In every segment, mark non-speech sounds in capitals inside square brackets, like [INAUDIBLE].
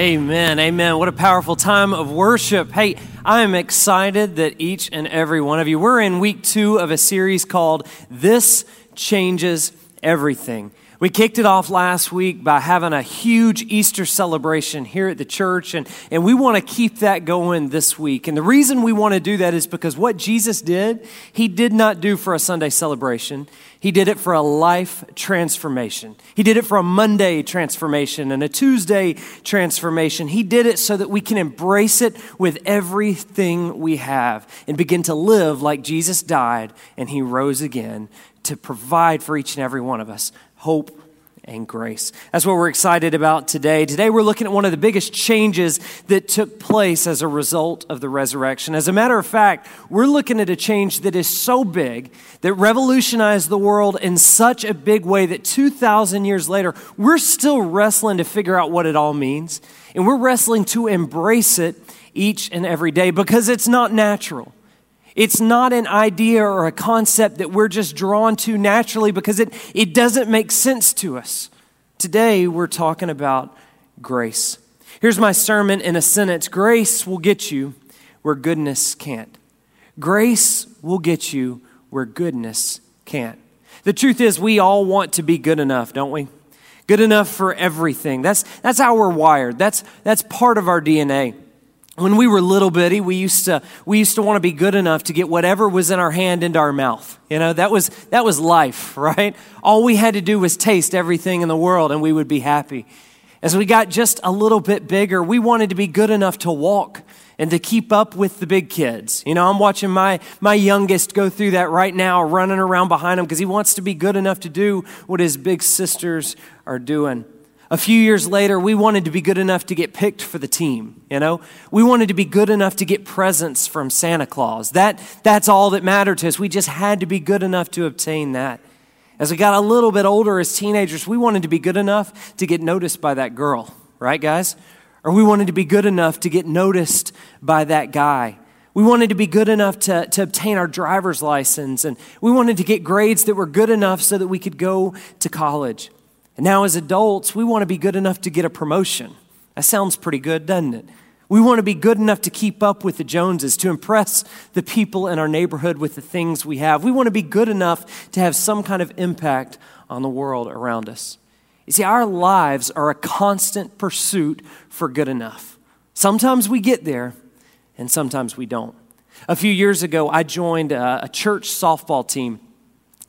Amen. Amen. What a powerful time of worship. Hey, I am excited that each and every one of you, we're in week two of a series called This Changes Everything. We kicked it off last week by having a huge Easter celebration here at the church, and, and we want to keep that going this week. And the reason we want to do that is because what Jesus did, he did not do for a Sunday celebration. He did it for a life transformation. He did it for a Monday transformation and a Tuesday transformation. He did it so that we can embrace it with everything we have and begin to live like Jesus died and he rose again to provide for each and every one of us hope, and grace. That's what we're excited about today. Today, we're looking at one of the biggest changes that took place as a result of the resurrection. As a matter of fact, we're looking at a change that is so big that revolutionized the world in such a big way that 2,000 years later, we're still wrestling to figure out what it all means. And we're wrestling to embrace it each and every day because it's not natural. It's not an idea or a concept that we're just drawn to naturally because it, it doesn't make sense to us. Today, we're talking about grace. Here's my sermon in a sentence Grace will get you where goodness can't. Grace will get you where goodness can't. The truth is, we all want to be good enough, don't we? Good enough for everything. That's, that's how we're wired, that's, that's part of our DNA when we were little bitty, we used to we used to want to be good enough to get whatever was in our hand into our mouth. You know, that was that was life, [LAUGHS] right? All we had to do was taste everything in the world and we would be happy. As we got just a little bit bigger, we wanted to be good enough to walk and to keep up with the big kids. You know, I'm watching my, my youngest go through that right now, running around behind him because he wants to be good enough to do what his big sisters are doing. A few years later, we wanted to be good enough to get picked for the team, you know? We wanted to be good enough to get presents from Santa Claus. That, that's all that mattered to us. We just had to be good enough to obtain that. As we got a little bit older as teenagers, we wanted to be good enough to get noticed by that girl, right, guys? Or we wanted to be good enough to get noticed by that guy. We wanted to be good enough to, to obtain our driver's license, and we wanted to get grades that were good enough so that we could go to college. And now, as adults, we want to be good enough to get a promotion. That sounds pretty good, doesn't it? We want to be good enough to keep up with the Joneses, to impress the people in our neighborhood with the things we have. We want to be good enough to have some kind of impact on the world around us. You see, our lives are a constant pursuit for good enough. Sometimes we get there, and sometimes we don't. A few years ago, I joined a, church softball team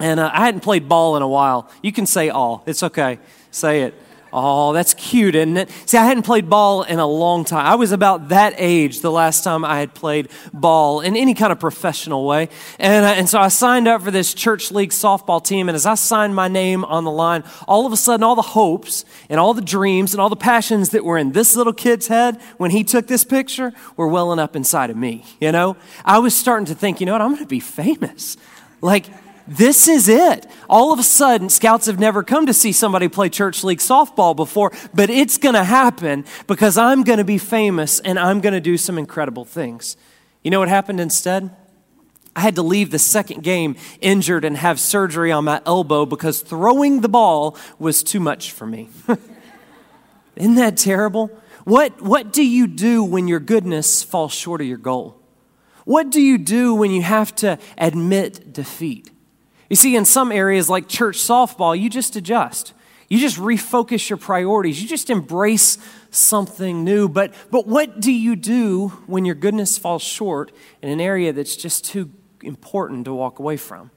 and uh, I hadn't played ball in a while. You can say all, it's okay. Say it. Oh, that's cute, isn't it? See, I hadn't played ball in a long time. I was about that age the last time I had played ball in any kind of professional way. And, uh, and so I signed up for this church league softball team. And as I signed my name on the line, all of a sudden, all the hopes and all the dreams and all the passions that were in this little kid's head when he took this picture were welling up inside of me. You know, I was starting to think, you know what, I'm going to be famous. Like, this is it. All of a sudden, scouts have never come to see somebody play church league softball before, but it's going to happen because I'm going to be famous and I'm going to do some incredible things. You know what happened instead? I had to leave the second game injured and have surgery on my elbow because throwing the ball was too much for me. [LAUGHS] Isn't that terrible? What, what do you do when your goodness falls short of your goal? What do you do when you have to admit defeat? You see, in some areas like church softball, you just adjust. You just refocus your priorities. You just embrace something new. But, but what do you do when your goodness falls short in an area that's just too important to walk away from?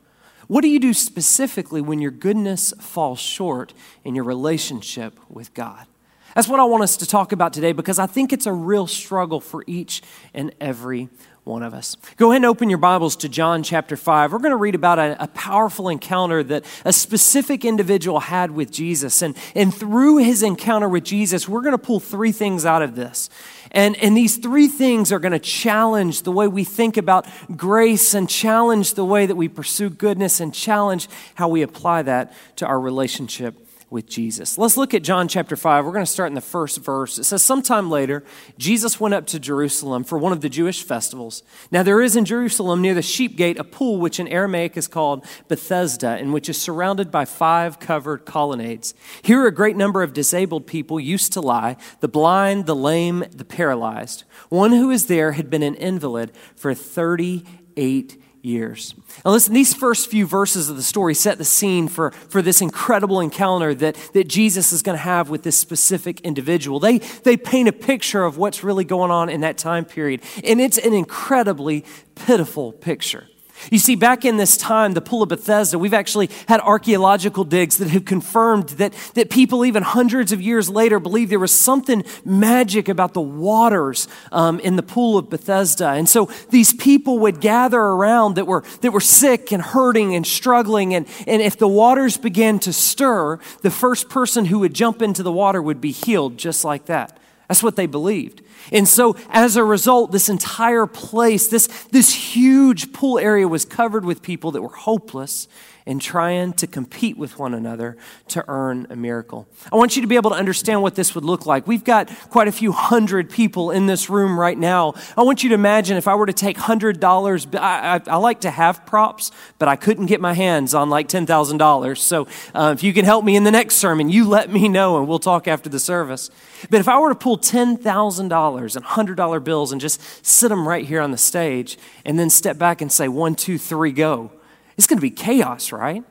What do you do specifically when your goodness falls short in your relationship with God? That's what I want us to talk about today because I think it's a real struggle for each and every one of us. Go ahead and open your Bibles to John chapter 5. We're going to read about a, a, powerful encounter that a specific individual had with Jesus. And, and through his encounter with Jesus, we're going to pull three things out of this. And, and these three things are going to challenge the way we think about grace and challenge the way that we pursue goodness and challenge how we apply that to our relationship with Jesus. Let's look at John chapter 5. We're going to start in the first verse. It says, Sometime later, Jesus went up to Jerusalem for one of the Jewish festivals. Now, there is in Jerusalem near the sheep gate a pool which in Aramaic is called Bethesda, and which is surrounded by five covered colonnades. Here, a great number of disabled people used to lie the blind, the lame, the paralyzed. One who was there had been an invalid for 38 years. Now, listen, these first few verses of the story set the scene for, for this incredible encounter that, that Jesus is going to have with this specific individual. They, they paint a picture of what's really going on in that time period, and it's an incredibly pitiful picture. You see, back in this time, the Pool of Bethesda, we've actually had archaeological digs that have confirmed that, that people, even hundreds of years later, believe there was something magic about the waters um, in the Pool of Bethesda. And so these people would gather around that were, that were sick and hurting and struggling. And, and if the waters began to stir, the first person who would jump into the water would be healed just like that. That's what they believed. And so, as a result, this entire place, this, this huge pool area was covered with people that were hopeless and trying to compete with one another to earn a miracle. I want you to be able to understand what this would look like. We've got quite a few hundred people in this room right now. I want you to imagine if I were to take hundred dollars. I, I, I, like to have props, but I couldn't get my hands on like ten thousand dollars. So uh, if you can help me in the next sermon, you let me know, and we'll talk after the service. But if I were to pull ten thousand dollars and hundred dollar bills and just sit them right here on the stage, and then step back and say one, two, three, go it's going to be chaos, right?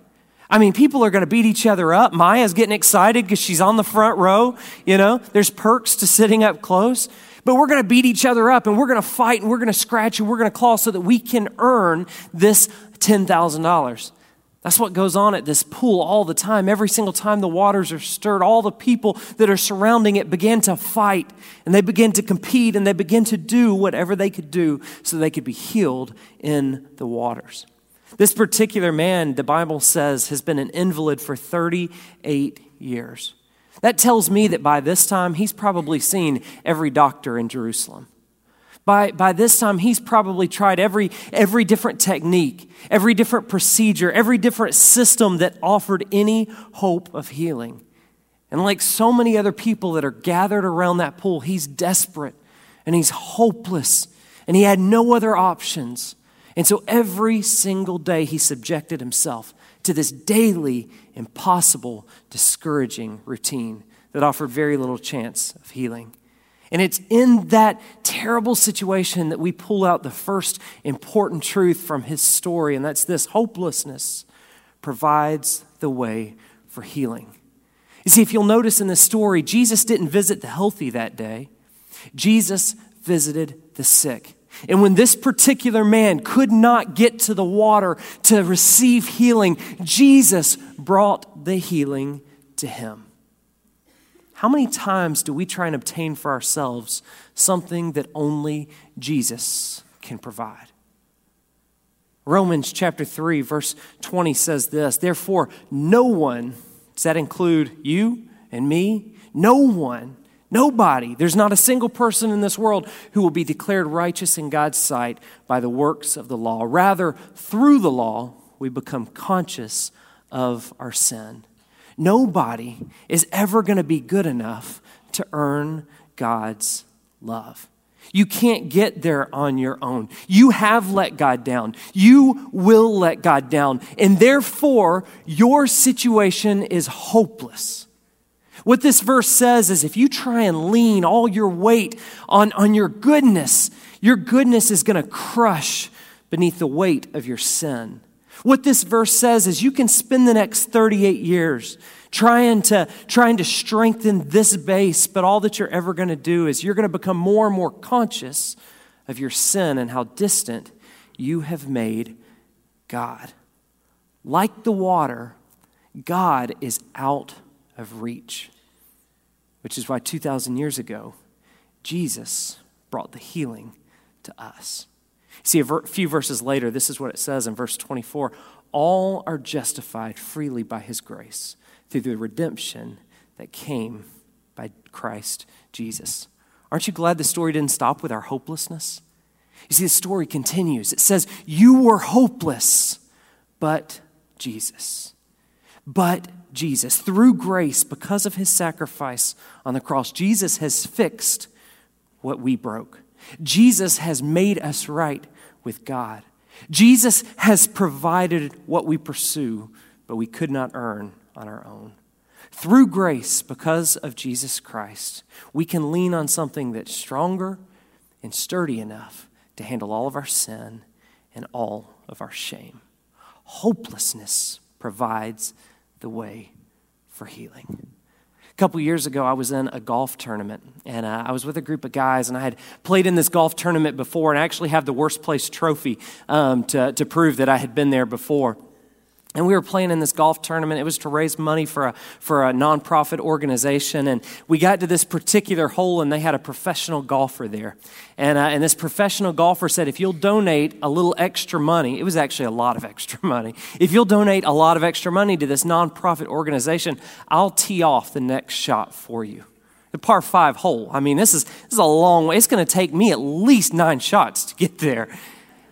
I mean, people are going to beat each other up. Maya's getting excited because she's on the front row. You know, there's perks to sitting up close. But we're going to beat each other up and we're going to fight and we're going to scratch and we're going to claw so that we can earn this $10,000. That's what goes on at this pool all the time. Every single time the waters are stirred, all the people that are surrounding it begin to fight and they begin to compete and they begin to do whatever they could do so they could be healed in the waters. This particular man, the Bible says, has been an invalid for 38 years. That tells me that by this time, he's probably seen every doctor in Jerusalem. By, by this time, he's probably tried every, every different technique, every different procedure, every different system that offered any hope of healing. And like so many other people that are gathered around that pool, he's desperate and he's hopeless and he had no other options. And so every single day he subjected himself to this daily, impossible, discouraging routine that offered very little chance of healing. And it's in that terrible situation that we pull out the first important truth from his story, and that's this hopelessness provides the way for healing. You see, if you'll notice in this story, Jesus didn't visit the healthy that day, Jesus visited the sick. And when this particular man could not get to the water to receive healing, Jesus brought the healing to him. How many times do we try and obtain for ourselves something that only Jesus can provide? Romans chapter 3, verse 20 says this Therefore, no one, does that include you and me? No one Nobody, there's not a single person in this world who will be declared righteous in God's sight by the works of the law. Rather, through the law, we become conscious of our sin. Nobody is ever going to be good enough to earn God's love. You can't get there on your own. You have let God down. You will let God down. And therefore, your situation is hopeless. What this verse says is if you try and lean all your weight on, on your goodness, your goodness is going to crush beneath the weight of your sin. What this verse says is you can spend the next 38 years trying to, trying to strengthen this base, but all that you're ever going to do is you're going to become more and more conscious of your sin and how distant you have made God. Like the water, God is out of reach which is why 2,000 years ago, Jesus brought the healing to us. See, a ver- few verses later, this is what it says in verse 24 All are justified freely by his grace through the redemption that came by Christ Jesus. Aren't you glad the story didn't stop with our hopelessness? You see, the story continues. It says, You were hopeless, but Jesus. But Jesus, through grace, because of his sacrifice on the cross, Jesus has fixed what we broke. Jesus has made us right with God. Jesus has provided what we pursue, but we could not earn on our own. Through grace, because of Jesus Christ, we can lean on something that's stronger and sturdy enough to handle all of our sin and all of our shame. Hopelessness provides the way for healing. A couple years ago, I was in a golf tournament, and uh, I was with a group of guys, and I had played in this golf tournament before, and I actually have the worst place trophy um, to, to prove that I had been there before. And we were playing in this golf tournament. It was to raise money for a, for a nonprofit organization. And we got to this particular hole, and they had a professional golfer there. And, uh, and this professional golfer said, If you'll donate a little extra money, it was actually a lot of extra [LAUGHS] money. If you'll donate a lot of extra money to this nonprofit organization, I'll tee off the next shot for you. The par five hole. I mean, this is, this is a long way. It's going to take me at least nine shots to get there.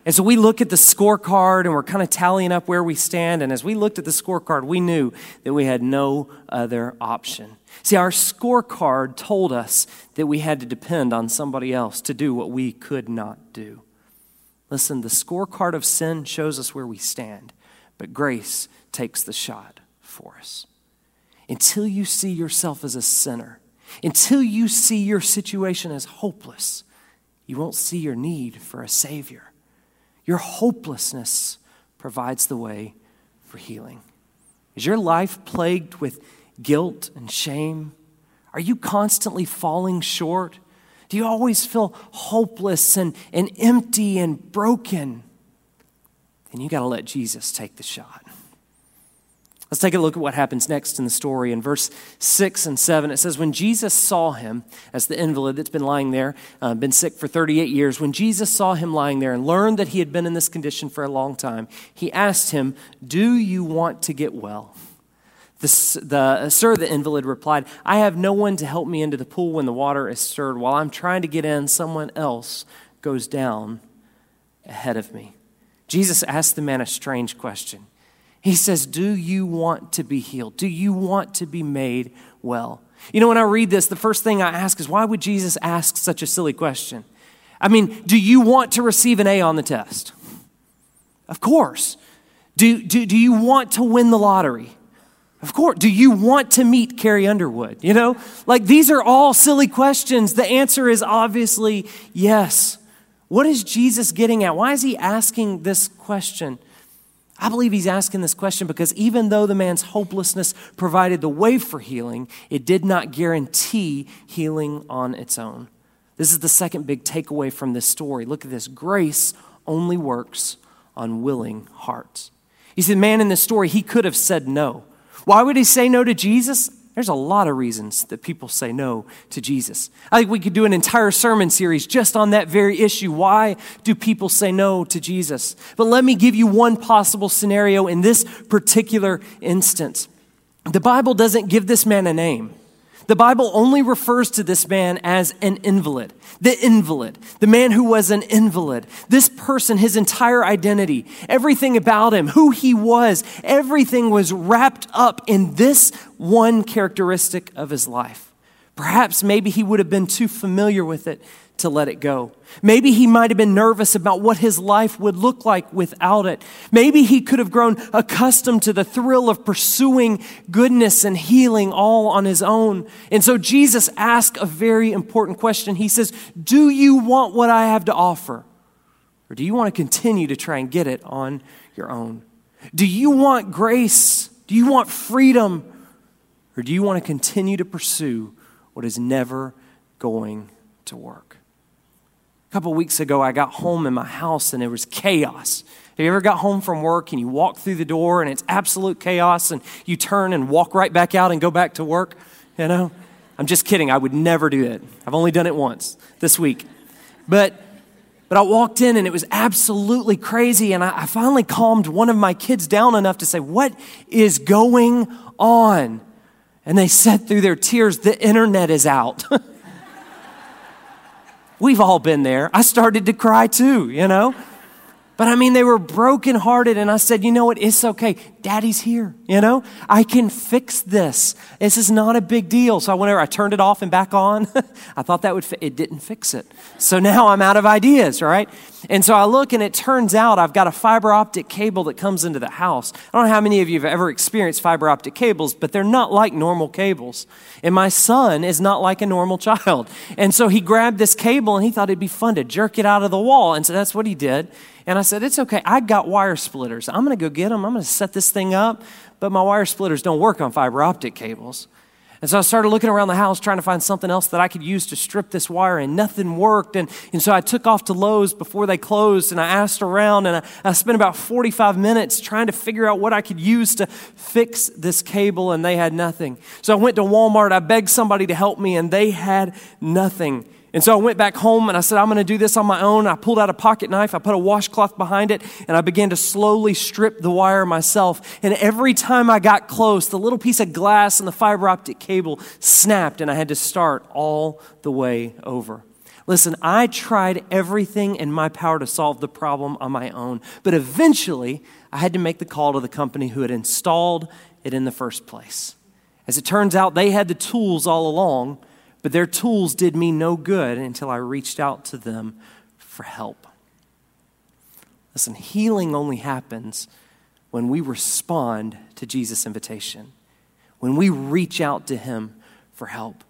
And so we look at the scorecard and we're kind of tallying up where we stand. And as we looked at the scorecard, we knew that we had no other option. See, our scorecard told us that we had to depend on somebody else to do what we could not do. Listen, the scorecard of sin shows us where we stand, but grace takes the shot for us. Until you see yourself as a sinner, until you see your situation as hopeless, you won't see your need for a Savior. Your hopelessness provides the way for healing. Is your life plagued with guilt and shame? Are you constantly falling short? Do you always feel hopeless and, and empty and broken? Then you got to let Jesus take the shot. Let's take a look at what happens next in the story. In verse 6 and 7, it says, When Jesus saw him, as the invalid that's been lying there, uh, been sick for 38 years, when Jesus saw him lying there and learned that he had been in this condition for a long time, he asked him, Do you want to get well? The, the, uh, sir, the invalid replied, I have no one to help me into the pool when the water is stirred. While I'm trying to get in, someone else goes down ahead of me. Jesus asked the man a strange question. He says, Do you want to be healed? Do you want to be made well? You know, when I read this, the first thing I ask is, why would Jesus ask such a silly question? I mean, do you want to receive an A on the test? Of course. Do, do, do you want to win the lottery? Of course. Do you want to meet Carrie Underwood? You know, like these are all silly questions. The answer is obviously yes. What is Jesus getting at? Why is he asking this question? I believe he's asking this question because even though the man's hopelessness provided the way for healing, it did not guarantee healing on its own. This is the second big takeaway from this story. Look at this grace only works on willing hearts. You see, the man in this story, he could have said no. Why would he say no to Jesus? There's a lot of reasons that people say no to Jesus. I think we could do an entire sermon series just on that very issue. Why do people say no to Jesus? But let me give you one possible scenario in this particular instance. The Bible doesn't give this man a name. The Bible only refers to this man as an invalid. The invalid, the man who was an invalid. This person, his entire identity, everything about him, who he was, everything was wrapped up in this one characteristic of his life. Perhaps maybe he would have been too familiar with it to let it go. Maybe he might have been nervous about what his life would look like without it. Maybe he could have grown accustomed to the thrill of pursuing goodness and healing all on his own. And so Jesus asked a very important question. He says, Do you want what I have to offer? Or do you want to continue to try and get it on your own? Do you want grace? Do you want freedom? Or do you want to continue to pursue what is never going to work? A couple weeks ago, I got home in my house and there was chaos. Have you ever got home from work and you walk through the door and it's absolute chaos and you turn and walk right back out and go back to work? You know? I'm just kidding. I would never do it. I've only done it once this week. But But I walked in and it was absolutely crazy. And I, I finally calmed one of my kids down enough to say, What is going on? And they said through their tears, The internet is out. [LAUGHS] We've all been there. I started to cry too, you know? But I mean, they were brokenhearted, and I said, you know what? It's okay. Daddy's here, you know? I can fix this. This is not a big deal. So whenever I turned it off and back on, [LAUGHS] I thought that would fit. It didn't fix it. So now I'm out of ideas, right? And so I look, and it turns out I've got a fiber optic cable that comes into the house. I don't know how many of you have ever experienced fiber optic cables, but they're not like normal cables. And my son is not like a normal [LAUGHS] child. And so he grabbed this cable, and he thought it'd be fun to jerk it out of the wall. And so that's what he did. And I said, It's okay. I got wire splitters. I'm going to go get them. I'm going to set this thing up. But my wire splitters don't work on fiber optic cables. And so I started looking around the house trying to find something else that I could use to strip this wire, and nothing worked. And, and so I took off to Lowe's before they closed, and I asked around, and I, I spent about 45 minutes trying to figure out what I could use to fix this cable, and they had nothing. So I went to Walmart, I begged somebody to help me, and they had nothing. And so I went back home and I said, I'm going to do this on my own. I pulled out a pocket knife, I put a washcloth behind it, and I began to slowly strip the wire myself. And every time I got close, the little piece of glass and the fiber optic cable snapped, and I had to start all the way over. Listen, I tried everything in my power to solve the problem on my own, but eventually I had to make the call to the company who had installed it in the first place. As it turns out, they had the tools all along but their tools did me no good until I reached out to them for help. Listen, healing only happens when we respond to Jesus' invitation, when we reach out to Him for help,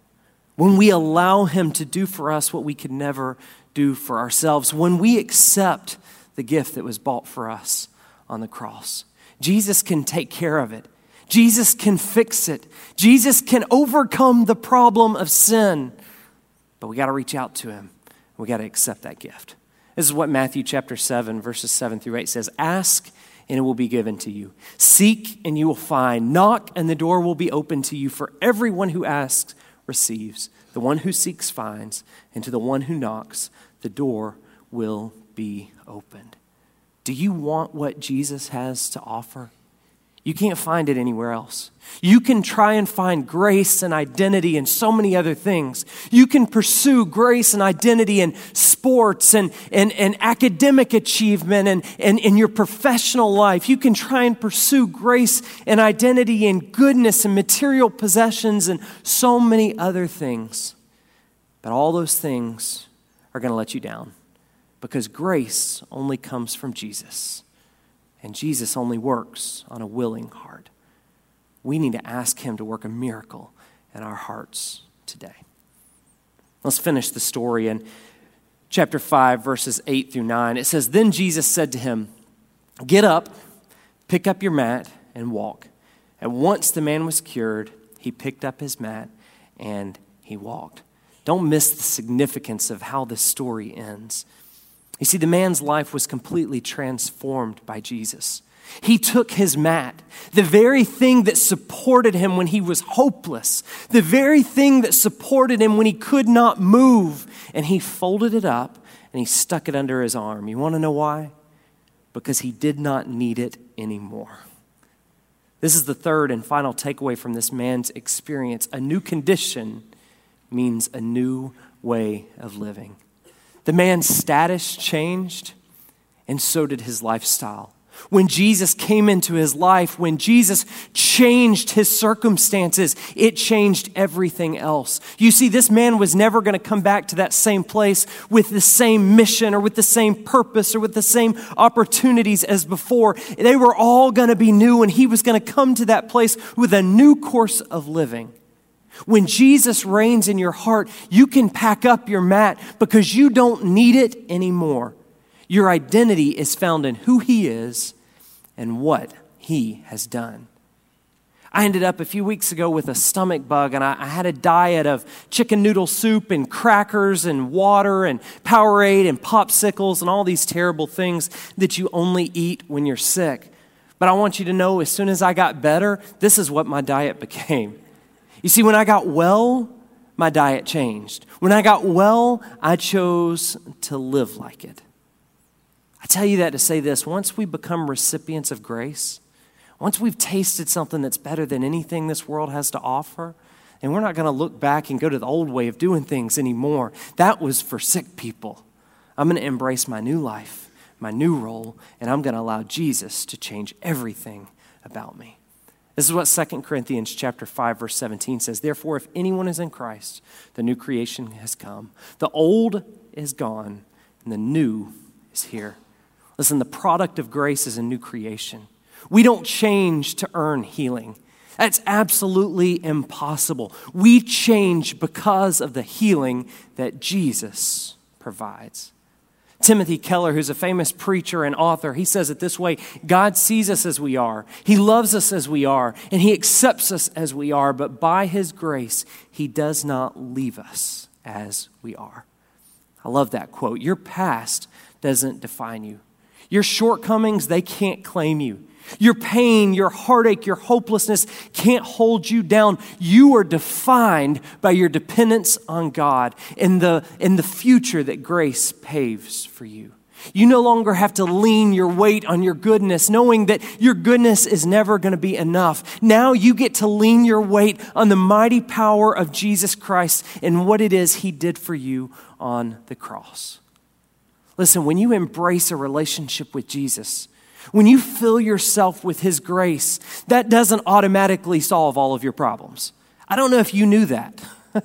when we allow Him to do for us what we could never do for ourselves, when we accept the gift that was bought for us on the cross. Jesus can take care of it. Jesus can fix it. Jesus can overcome the problem of sin. But we got to reach out to him. We got to accept that gift. This is what Matthew chapter 7, verses 7 through 8 says Ask, and it will be given to you. Seek, and you will find. Knock, and the door will be open to you. For everyone who asks receives. The one who seeks finds. And to the one who knocks, the door will be opened. Do you want what Jesus has to offer? You can't find it anywhere else. You can try and find grace and identity in so many other things. You can pursue grace and identity in sports and, and, and academic achievement and, and in your professional life. You can try and pursue grace and identity in goodness and material possessions and so many other things. But all those things are going to let you down because grace only comes from Jesus. And Jesus only works on a willing heart. We need to ask Him to work a miracle in our hearts today. Let's finish the story in chapter 5, verses 8 through 9. It says Then Jesus said to him, Get up, pick up your mat, and walk. And once the man was cured, he picked up his mat and he walked. Don't miss the significance of how this story ends. You see, the man's life was completely transformed by Jesus. He took his mat, the very thing that supported him when he was hopeless, the very thing that supported him when he could not move, and he folded it up and he stuck it under his arm. You want to know why? Because he did not need it anymore. This is the third and final takeaway from this man's experience. A new condition means a new way of living. The man's status changed, and so did his lifestyle. When Jesus came into his life, when Jesus changed his circumstances, it changed everything else. You see, this man was never going to come back to that same place with the same mission or with the same purpose or with the same opportunities as before. They were all going to be new, and he was going to come to that place with a new course of living. When Jesus reigns in your heart, you can pack up your mat because you don't need it anymore. Your identity is found in who He is and what He has done. I ended up a few weeks ago with a stomach bug, and I, I, had a diet of chicken noodle soup and crackers and water and Powerade and popsicles and all these terrible things that you only eat when you're sick. But I want you to know as soon as I got better, this is what my diet [LAUGHS] became. You see, when I got well, my diet changed. When I got well, I chose to live like it. I tell you that to say this once we become recipients of grace, once we've tasted something that's better than anything this world has to offer, and we're not going to look back and go to the old way of doing things anymore. That was for sick people. I'm going to embrace my new life, my new role, and I'm going to allow Jesus to change everything about me. This is what 2 Corinthians chapter 5 verse 17 says. Therefore if anyone is in Christ, the new creation has come. The old is gone and the new is here. Listen, the product of grace is a new creation. We don't change to earn healing. That's absolutely impossible. We change because of the healing that Jesus provides. Timothy Keller, who's a famous preacher and author, he says it this way God sees us as we are, He loves us as we are, and He accepts us as we are, but by His grace, He does not leave us as we are. I love that quote. Your past doesn't define you, your shortcomings, they can't claim you. Your pain, your heartache, your hopelessness can't hold you down. You are defined by your dependence on God in the, in the future that grace paves for you. You no longer have to lean your weight on your goodness, knowing that your goodness is never going to be enough. Now you get to lean your weight on the mighty power of Jesus Christ and what it is He did for you on the cross. Listen, when you embrace a relationship with Jesus, when you fill yourself with His grace, that doesn't automatically solve all of your problems. I don't know if you knew that. [LAUGHS]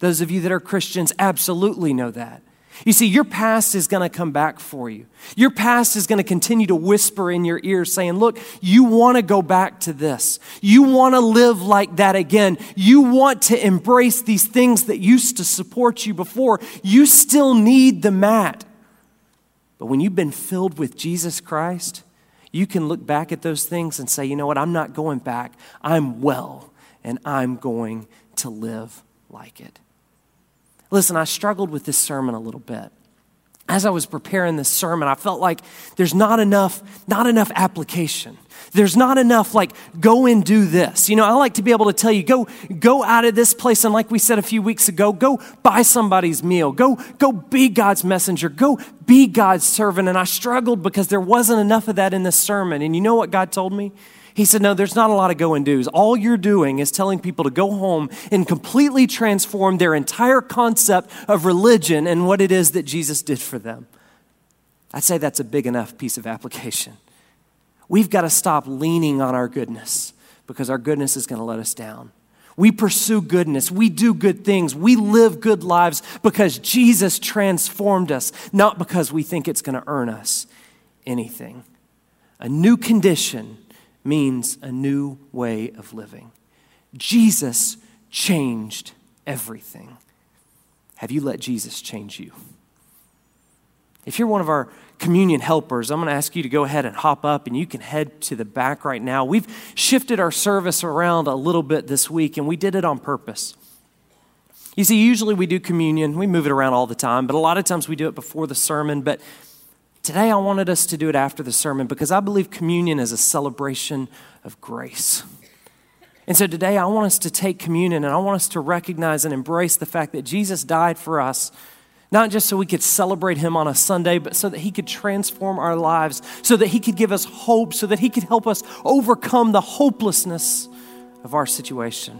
Those of you that are Christians absolutely know that. You see, your past is going to come back for you. Your past is going to continue to whisper in your ear saying, Look, you want to go back to this. You want to live like that again. You want to embrace these things that used to support you before. You still need the mat. But when you've been filled with Jesus Christ, you can look back at those things and say, you know what, I'm not going back. I'm well, and I'm going to live like it. Listen, I struggled with this sermon a little bit. As I was preparing this sermon, I felt like there's not enough, not enough application. There's not enough like go and do this. You know, I like to be able to tell you go go out of this place and like we said a few weeks ago, go buy somebody's meal. Go go be God's messenger. Go be God's servant. And I struggled because there wasn't enough of that in this sermon. And you know what God told me? He said, No, there's not a lot of go and do's. All you're doing is telling people to go home and completely transform their entire concept of religion and what it is that Jesus did for them. I'd say that's a big enough piece of application. We've got to stop leaning on our goodness because our goodness is going to let us down. We pursue goodness. We do good things. We live good lives because Jesus transformed us, not because we think it's going to earn us anything. A new condition means a new way of living. Jesus changed everything. Have you let Jesus change you? If you're one of our communion helpers, I'm going to ask you to go ahead and hop up and you can head to the back right now. We've shifted our service around a little bit this week and we did it on purpose. You see, usually we do communion, we move it around all the time, but a lot of times we do it before the sermon. But today I wanted us to do it after the sermon because I believe communion is a celebration of grace. And so today I want us to take communion and I want us to recognize and embrace the fact that Jesus died for us not just so we could celebrate him on a Sunday, but so that he could transform our lives, so that he could give us hope, so that he could help us overcome the hopelessness of our situation.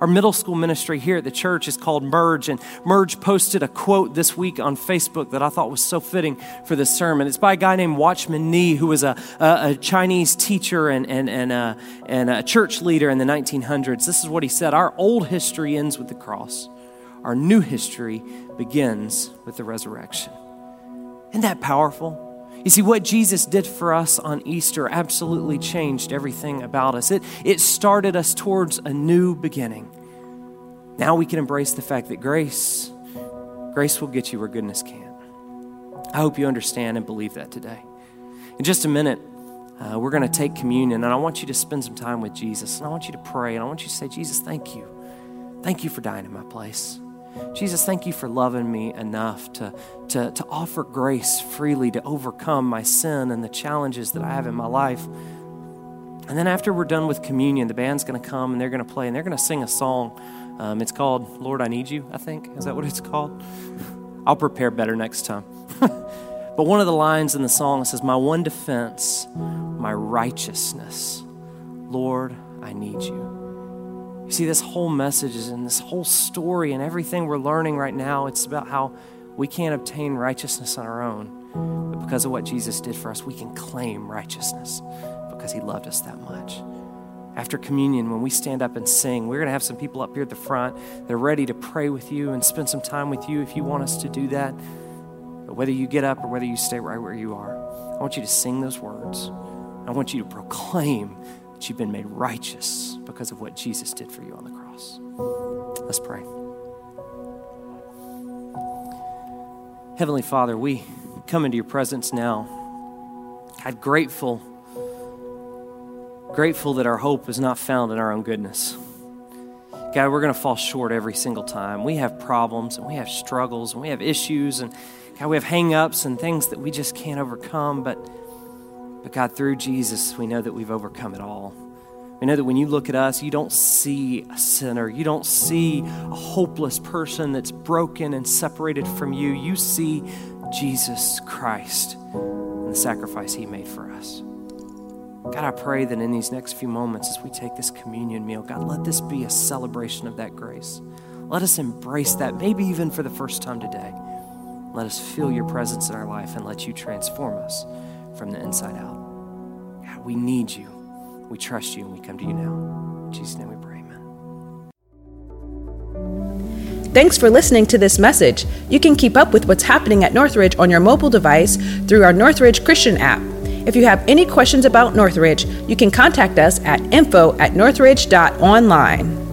Our middle school ministry here at the church is called Merge, and Merge posted a quote this week on Facebook that I thought was so fitting for this sermon. It's by a guy named Watchman Nee, who was a, a, a Chinese teacher and, and, and, a, and a church leader in the 1900s. This is what he said Our old history ends with the cross. Our new history begins with the resurrection. Isn't that powerful? You see, what Jesus did for us on Easter absolutely changed everything about us. It, it started us towards a new beginning. Now we can embrace the fact that grace, grace will get you where goodness can't. I hope you understand and believe that today. In just a minute, uh, we're going to take communion, and I want you to spend some time with Jesus. And I want you to pray, and I want you to say, Jesus, thank you. Thank you for dying in my place. Jesus, thank you for loving me enough to, to, to offer grace freely to overcome my sin and the challenges that I have in my life. And then after we're done with communion, the band's going to come and they're going to play and they're going to sing a song. Um, it's called Lord, I Need You, I think. Is that what it's called? I'll prepare better next time. [LAUGHS] But one of the lines in the song says, My one defense, my righteousness. Lord, I need you. See, this whole message is in this whole story and everything we're learning right now. It's about how we can't obtain righteousness on our own. But because of what Jesus did for us, we can claim righteousness because he loved us that much. After communion, when we stand up and sing, we're going to have some people up here at the front. They're ready to pray with you and spend some time with you if you want us to do that. But whether you get up or whether you stay right where you are, I want you to sing those words. I want you to proclaim that you've been made righteous because of what Jesus did for you on the cross. Let's pray. Heavenly Father, we come into your presence now. God, grateful, grateful that our hope is not found in our own goodness. God, we're going to fall short every single time. We have problems and we have struggles and we have issues and God, we have hang-ups and things that we just can't overcome, but but God, through Jesus, we know that we've overcome it all. We know that when you look at us, you don't see a sinner. You don't see a hopeless person that's broken and separated from you. You see Jesus Christ and the sacrifice he made for us. God, I pray that in these next few moments as we take this communion meal, God, let this be a celebration of that grace. Let us embrace that, maybe even for the first time today. Let us feel your presence in our life and let you transform us from the inside out. God, we need you. We trust you and we come to you now. In Jesus' name we pray. Amen. Thanks for listening to this message. You can keep up with what's happening at Northridge on your mobile device through our Northridge Christian app. If you have any questions about Northridge, you can contact us at info at northridge.online.